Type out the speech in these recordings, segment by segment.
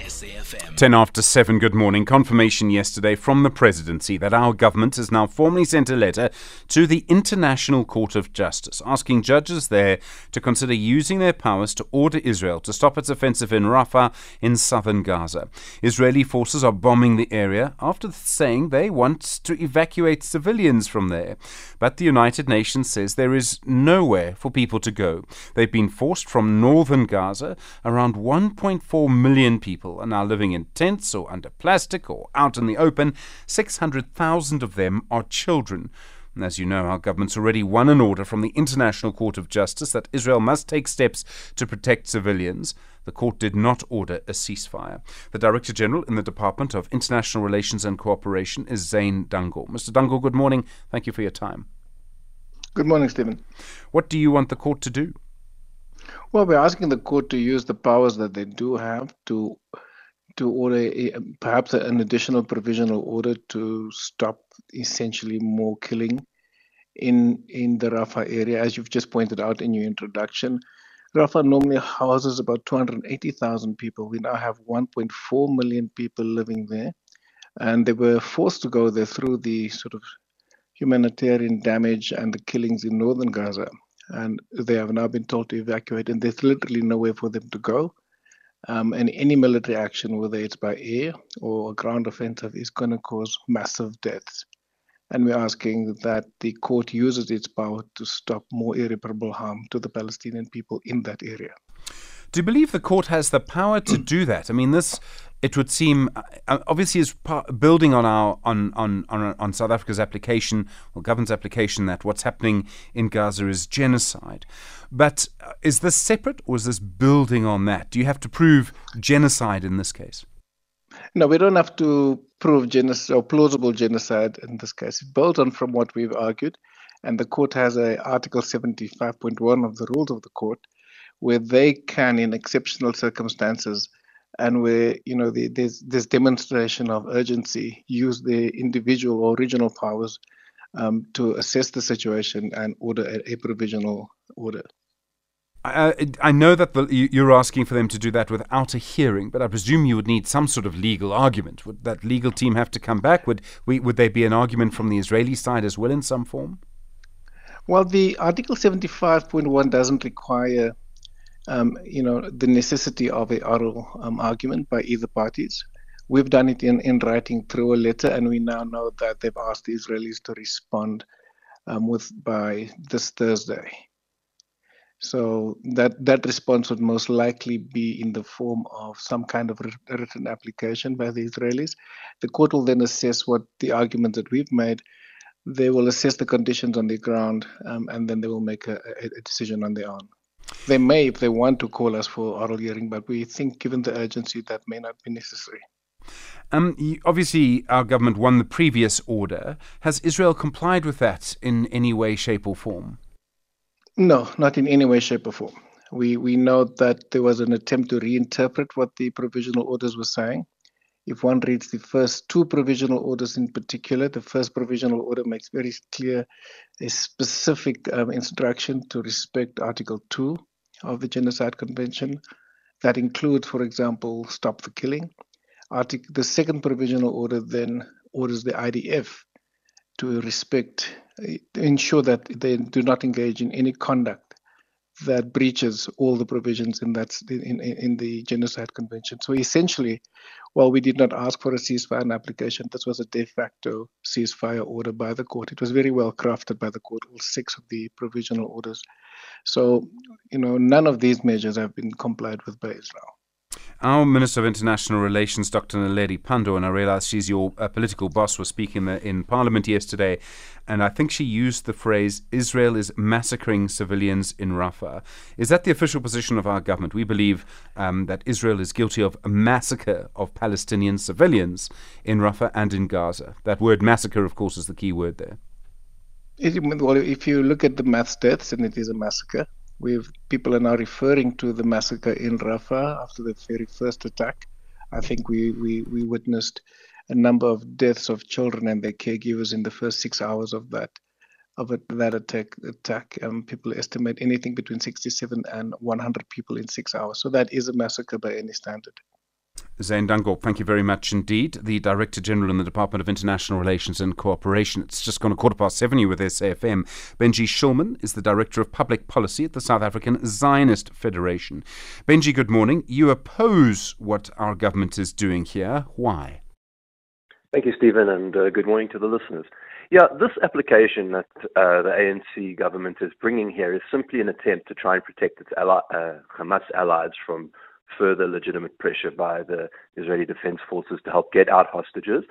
SAFM. 10 after 7, good morning. Confirmation yesterday from the presidency that our government has now formally sent a letter to the International Court of Justice asking judges there to consider using their powers to order Israel to stop its offensive in Rafah in southern Gaza. Israeli forces are bombing the area after saying they want to evacuate civilians from there. But the United Nations says there is nowhere for people to go. They've been forced from northern Gaza. Around 1.4 million people people are now living in tents or under plastic or out in the open. 600,000 of them are children. And as you know, our government's already won an order from the International Court of Justice that Israel must take steps to protect civilians. The court did not order a ceasefire. The Director General in the Department of International Relations and Cooperation is Zane Dangor. Mr. Dangor, good morning. Thank you for your time. Good morning, Stephen. What do you want the court to do? Well, we're asking the court to use the powers that they do have to to order a, perhaps an additional provisional order to stop essentially more killing in in the Rafah area, as you've just pointed out in your introduction. Rafah normally houses about 280,000 people. We now have 1.4 million people living there, and they were forced to go there through the sort of humanitarian damage and the killings in northern Gaza and they have now been told to evacuate, and there's literally nowhere for them to go. Um, and any military action, whether it's by air or a ground offensive, is going to cause massive deaths. And we're asking that the court uses its power to stop more irreparable harm to the Palestinian people in that area. Do you believe the court has the power to do that? I mean, this it would seem uh, obviously is building on our on, on on on South Africa's application or government's application that what's happening in Gaza is genocide. But uh, is this separate or is this building on that? Do you have to prove genocide in this case? No, we don't have to prove genocide or plausible genocide in this case. It builds on from what we've argued, and the court has a Article 75.1 of the rules of the court where they can, in exceptional circumstances, and where you know the, there's this demonstration of urgency, use the individual or regional powers um, to assess the situation and order a, a provisional order. I, I know that the, you're asking for them to do that without a hearing, but I presume you would need some sort of legal argument. Would that legal team have to come back? Would we, would there be an argument from the Israeli side as well in some form? Well, the Article 75.1 doesn't require um, you know, the necessity of a oral um, argument by either parties. We've done it in, in writing through a letter, and we now know that they've asked the Israelis to respond um, with by this Thursday. So that that response would most likely be in the form of some kind of written application by the Israelis. The court will then assess what the argument that we've made. They will assess the conditions on the ground, um, and then they will make a, a decision on their own. They may, if they want to call us for oral hearing, but we think, given the urgency, that may not be necessary. Um, obviously, our government won the previous order. Has Israel complied with that in any way, shape, or form? No, not in any way, shape, or form. We we know that there was an attempt to reinterpret what the provisional orders were saying. If one reads the first two provisional orders in particular, the first provisional order makes very clear a specific um, instruction to respect Article 2 of the Genocide Convention. That includes, for example, stop the killing. Article, the second provisional order then orders the IDF to respect, to ensure that they do not engage in any conduct that breaches all the provisions in that in, in the genocide convention. So essentially, while we did not ask for a ceasefire application, this was a de facto ceasefire order by the court. It was very well crafted by the court, all six of the provisional orders. So, you know, none of these measures have been complied with by Israel. Our Minister of International Relations, Dr. Naledi Pandor, and I realize she's your uh, political boss, was speaking in, in Parliament yesterday, and I think she used the phrase Israel is massacring civilians in Rafah. Is that the official position of our government? We believe um, that Israel is guilty of a massacre of Palestinian civilians in Rafah and in Gaza. That word massacre, of course, is the key word there. Well, if you look at the mass deaths, and it is a massacre, We've, people are now referring to the massacre in Rafah after the very first attack. I think we, we, we witnessed a number of deaths of children and their caregivers in the first six hours of that of a, that attack. Attack. Um, people estimate anything between 67 and 100 people in six hours. So that is a massacre by any standard. Zane Dangor, thank you very much indeed. The Director General in the Department of International Relations and Cooperation. It's just gone a quarter past seven you with SAFM. Benji Shulman is the Director of Public Policy at the South African Zionist Federation. Benji, good morning. You oppose what our government is doing here. Why? Thank you, Stephen, and uh, good morning to the listeners. Yeah, this application that uh, the ANC government is bringing here is simply an attempt to try and protect its ally, uh, Hamas allies from further legitimate pressure by the Israeli Defense Forces to help get out hostages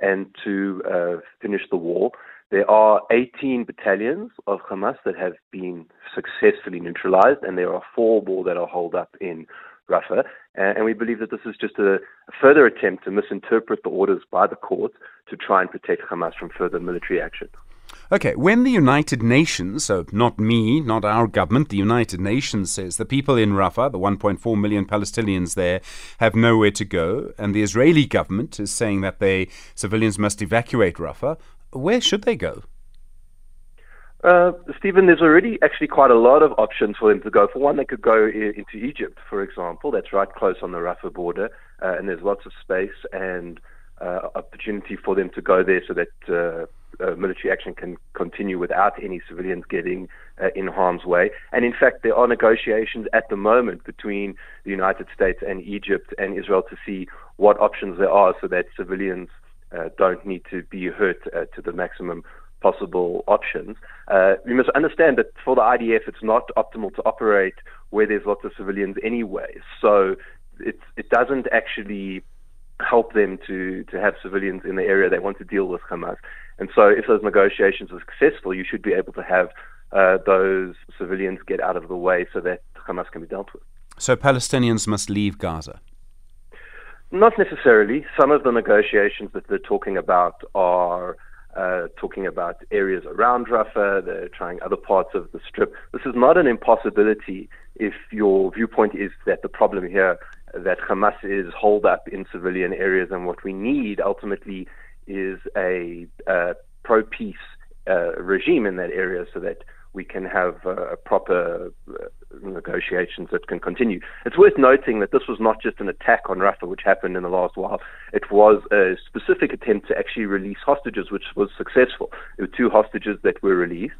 and to uh, finish the war. There are 18 battalions of Hamas that have been successfully neutralized, and there are four more that are holed up in Rafah. And we believe that this is just a, further attempt to misinterpret the orders by the courts to try and protect Hamas from further military action. Okay, when the United Nations, so not me, not our government, the United Nations says the people in Rafah, the 1.4 million Palestinians there, have nowhere to go, and the Israeli government is saying that they civilians must evacuate Rafah, where should they go? Uh, Stephen, there's already actually quite a lot of options for them to go. For one, they could go I- into Egypt, for example. That's right close on the Rafah border, uh, and there's lots of space and uh, opportunity for them to go there so that uh, military action can continue without any civilians getting uh, in harm's way. And in fact, there are negotiations at the moment between the United States and Egypt and Israel to see what options there are so that civilians uh, don't need to be hurt uh, to the maximum possible options. Uh, we must understand that for the IDF, it's not optimal to operate where there's lots of civilians anyway. So it, it doesn't actually help them to, to have civilians in the area they want to deal with Hamas. And so, if those negotiations are successful, you should be able to have uh, those civilians get out of the way so that Hamas can be dealt with. So, Palestinians must leave Gaza? Not necessarily. Some of the negotiations that they're talking about are uh, talking about areas around Rafah, they're trying other parts of the strip. This is not an impossibility if your viewpoint is that the problem here that Hamas is holed up in civilian areas, and what we need ultimately is a, pro peace uh, regime in that area so that we can have uh, proper uh, negotiations that can continue. It's worth noting that this was not just an attack on Rafah, which happened in the last while. It was a specific attempt to actually release hostages, which was successful. There were two hostages that were released,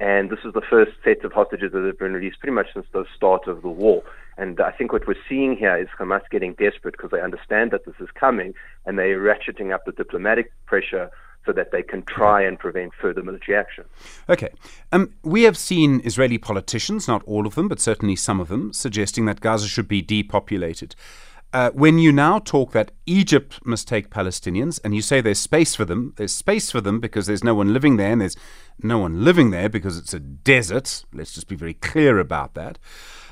and this is the first set of hostages that have been released pretty much since the start of the war. And I think what we're seeing here is Hamas getting desperate because they understand that this is coming and they're ratcheting up the diplomatic pressure so that they can try and prevent further military action. Okay. Um, we have seen Israeli politicians, not all of them, but certainly some of them, suggesting that Gaza should be depopulated. Uh, when you now talk that Egypt must take Palestinians and you say there's space for them, there's space for them because there's no one living there and there's no one living there because it's a desert. Let's just be very clear about that.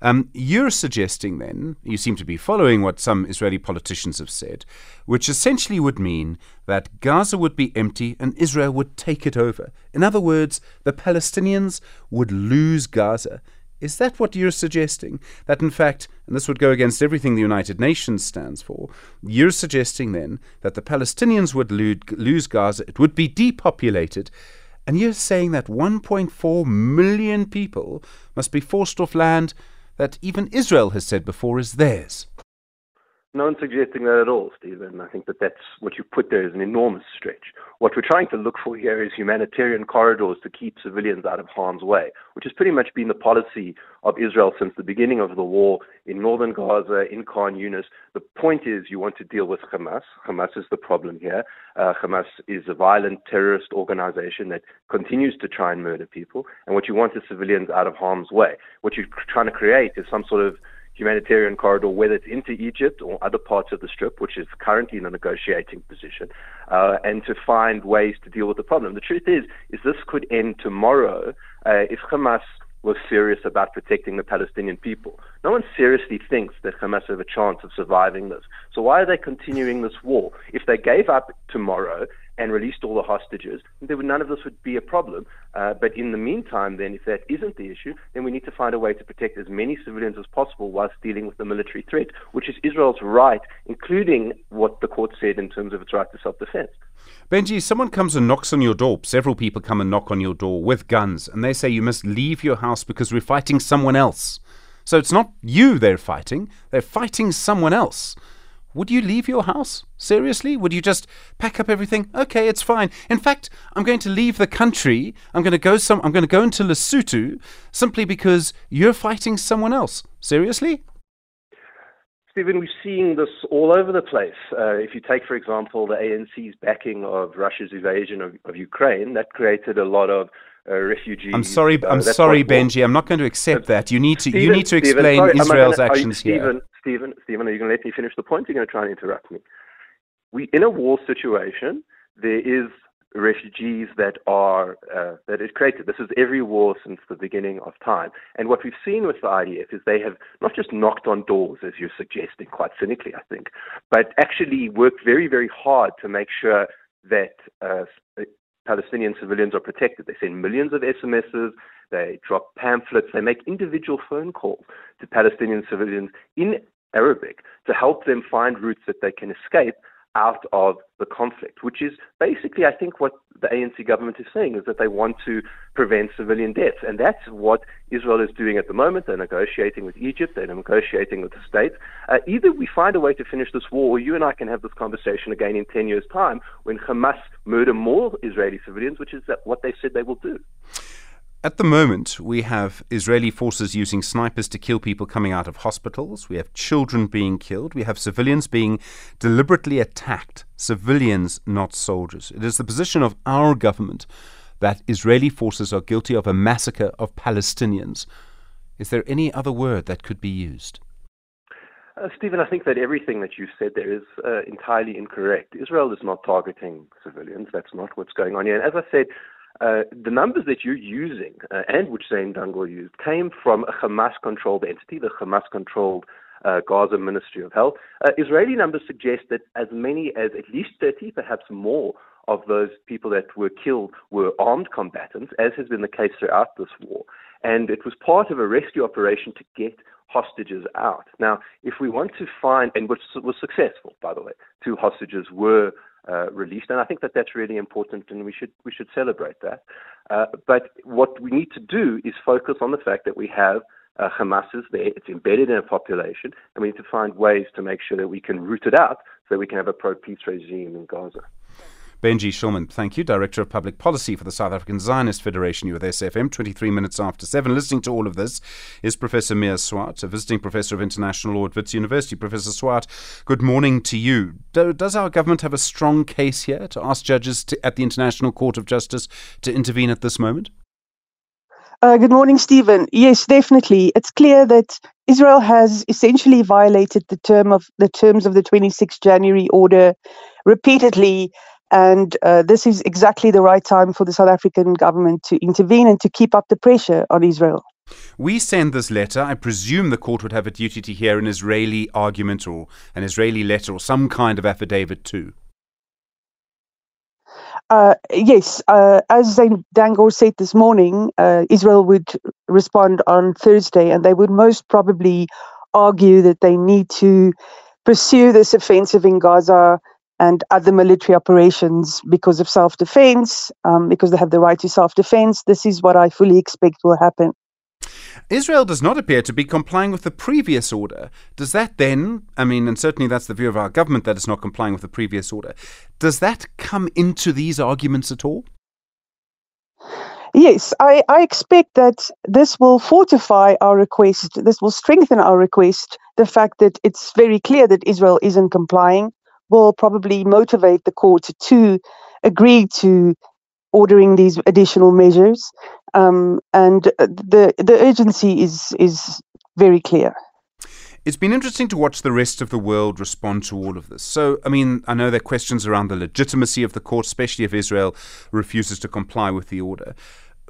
Um, you're suggesting then, you seem to be following what some Israeli politicians have said, which essentially would mean that Gaza would be empty and Israel would take it over. In other words, the Palestinians would lose Gaza is that what you're suggesting? That in fact, and this would go against everything the United Nations stands for, you're suggesting then that the Palestinians would lose Gaza, it would be depopulated, and you're saying that 1.4 million people must be forced off land that even Israel has said before is theirs. No one's suggesting that at all, Stephen. I think that that's what you put there is an enormous stretch. What we're trying to look for here is humanitarian corridors to keep civilians out of harm's way, which has pretty much been the policy of Israel since the beginning of the war in northern Gaza, in Khan Yunis. The point is you want to deal with Hamas. Hamas is the problem here. Uh, Hamas is a violent terrorist organization that continues to try and murder people. And what you want is civilians out of harm's way. What you're trying to create is some sort of humanitarian corridor, whether it's into Egypt or other parts of the Strip, which is currently in a negotiating position, uh, and to find ways to deal with the problem. The truth is, is this could end tomorrow uh, if Hamas was serious about protecting the Palestinian people. No one seriously thinks that Hamas have a chance of surviving this. So why are they continuing this war? If they gave up tomorrow and released all the hostages, there would, none of this would be a problem. Uh, but in the meantime, then, if that isn't the issue, then we need to find a way to protect as many civilians as possible whilst dealing with the military threat, which is Israel's right, including what the court said in terms of its right to self-defense. Benji, someone comes and knocks on your door. Several people come and knock on your door with guns, and they say you must leave your house because we're fighting someone else. So it's not you they're fighting, they're fighting someone else. Would you leave your house? Seriously? Would you just pack up everything? Okay, it's fine. In fact, I'm going to leave the country. I'm going to go some I'm going to go into Lesotho simply because you're fighting someone else. Seriously? Stephen, we're seeing this all over the place. Uh, if you take, for example, the ANC's backing of Russia's invasion of, of Ukraine, that created a lot of uh, refugees. I'm sorry, uh, I'm sorry, Benji. I'm not going to accept that. You need to, Stephen, you need to Stephen, explain sorry, Israel's gonna, actions you, here. Stephen, Stephen, Stephen, are you going to let me finish the point? Or are you going to try and interrupt me? We in a war situation. There is refugees that are uh, that is created. This is every war since the beginning of time. And what we've seen with the IDF is they have not just knocked on doors, as you're suggesting, quite cynically, I think, but actually worked very, very hard to make sure that uh, Palestinian civilians are protected. They send millions of SMSs, they drop pamphlets, they make individual phone calls to Palestinian civilians in Arabic to help them find routes that they can escape out of the conflict, which is basically, I think, what the ANC government is saying is that they want to prevent civilian deaths. And that's what Israel is doing at the moment. They're negotiating with Egypt, they're negotiating with the states. Uh, either we find a way to finish this war, or you and I can have this conversation again in 10 years' time when Hamas murder more Israeli civilians, which is what they said they will do. At the moment, we have Israeli forces using snipers to kill people coming out of hospitals. We have children being killed. We have civilians being deliberately attacked. Civilians, not soldiers. It is the position of our government that Israeli forces are guilty of a massacre of Palestinians. Is there any other word that could be used? Uh, Stephen, I think that everything that you said there is uh, entirely incorrect. Israel is not targeting civilians. That's not what's going on here. And as I said, uh, the numbers that you're using uh, and which Zane Dangor used came from a Hamas-controlled entity, the Hamas-controlled uh, Gaza Ministry of Health. Uh, Israeli numbers suggest that as many as at least 30, perhaps more, of those people that were killed were armed combatants, as has been the case throughout this war. And it was part of a rescue operation to get hostages out. Now, if we want to find, and which was successful, by the way, two hostages were uh, released, and I think that that's really important, and we should we should celebrate that. Uh, but what we need to do is focus on the fact that we have uh, Hamas is there; it's embedded in a population, and we need to find ways to make sure that we can root it out, so we can have a pro-peace regime in Gaza. Benji Shulman, thank you, Director of Public Policy for the South African Zionist Federation. You with SFM, 23 minutes after 7. Listening to all of this is Professor Mia Swart, a visiting professor of international law at Wits University. Professor Swart, good morning to you. Do, does our government have a strong case here to ask judges to, at the International Court of Justice to intervene at this moment? Uh, good morning, Stephen. Yes, definitely. It's clear that Israel has essentially violated the term of the terms of the 26 January order repeatedly and uh, this is exactly the right time for the South African government to intervene and to keep up the pressure on Israel. We send this letter. I presume the court would have a duty to hear an Israeli argument or an Israeli letter or some kind of affidavit too. Uh, yes, uh, as Dangor said this morning, uh, Israel would respond on Thursday, and they would most probably argue that they need to pursue this offensive in Gaza and other military operations because of self defense, um, because they have the right to self defense. This is what I fully expect will happen. Israel does not appear to be complying with the previous order. Does that then, I mean, and certainly that's the view of our government that it's not complying with the previous order, does that come into these arguments at all? Yes, I, I expect that this will fortify our request. This will strengthen our request. The fact that it's very clear that Israel isn't complying will probably motivate the court to agree to ordering these additional measures. Um, and the the urgency is is very clear. It's been interesting to watch the rest of the world respond to all of this. So, I mean, I know there are questions around the legitimacy of the court, especially if Israel refuses to comply with the order.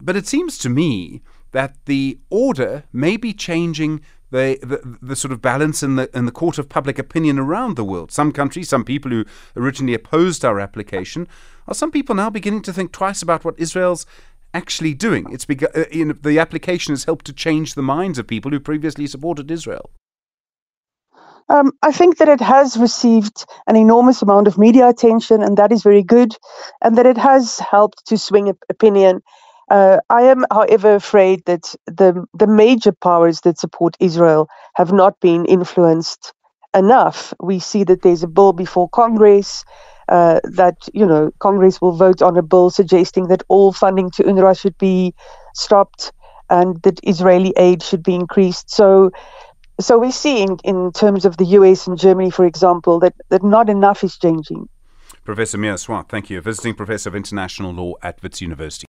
But it seems to me that the order may be changing the, the, the sort of balance in the in the court of public opinion around the world. Some countries, some people who originally opposed our application, are some people now beginning to think twice about what Israel's actually doing. It's begun, uh, you know, the application has helped to change the minds of people who previously supported Israel. Um, I think that it has received an enormous amount of media attention, and that is very good, and that it has helped to swing opinion. Uh, I am, however, afraid that the the major powers that support Israel have not been influenced enough. We see that there's a bill before Congress. Uh, that you know Congress will vote on a bill suggesting that all funding to UNRWA should be stopped and that Israeli aid should be increased. So so we're seeing in terms of the US and Germany, for example, that, that not enough is changing. Professor Mia Swart, thank you. Visiting Professor of International Law at Wits University.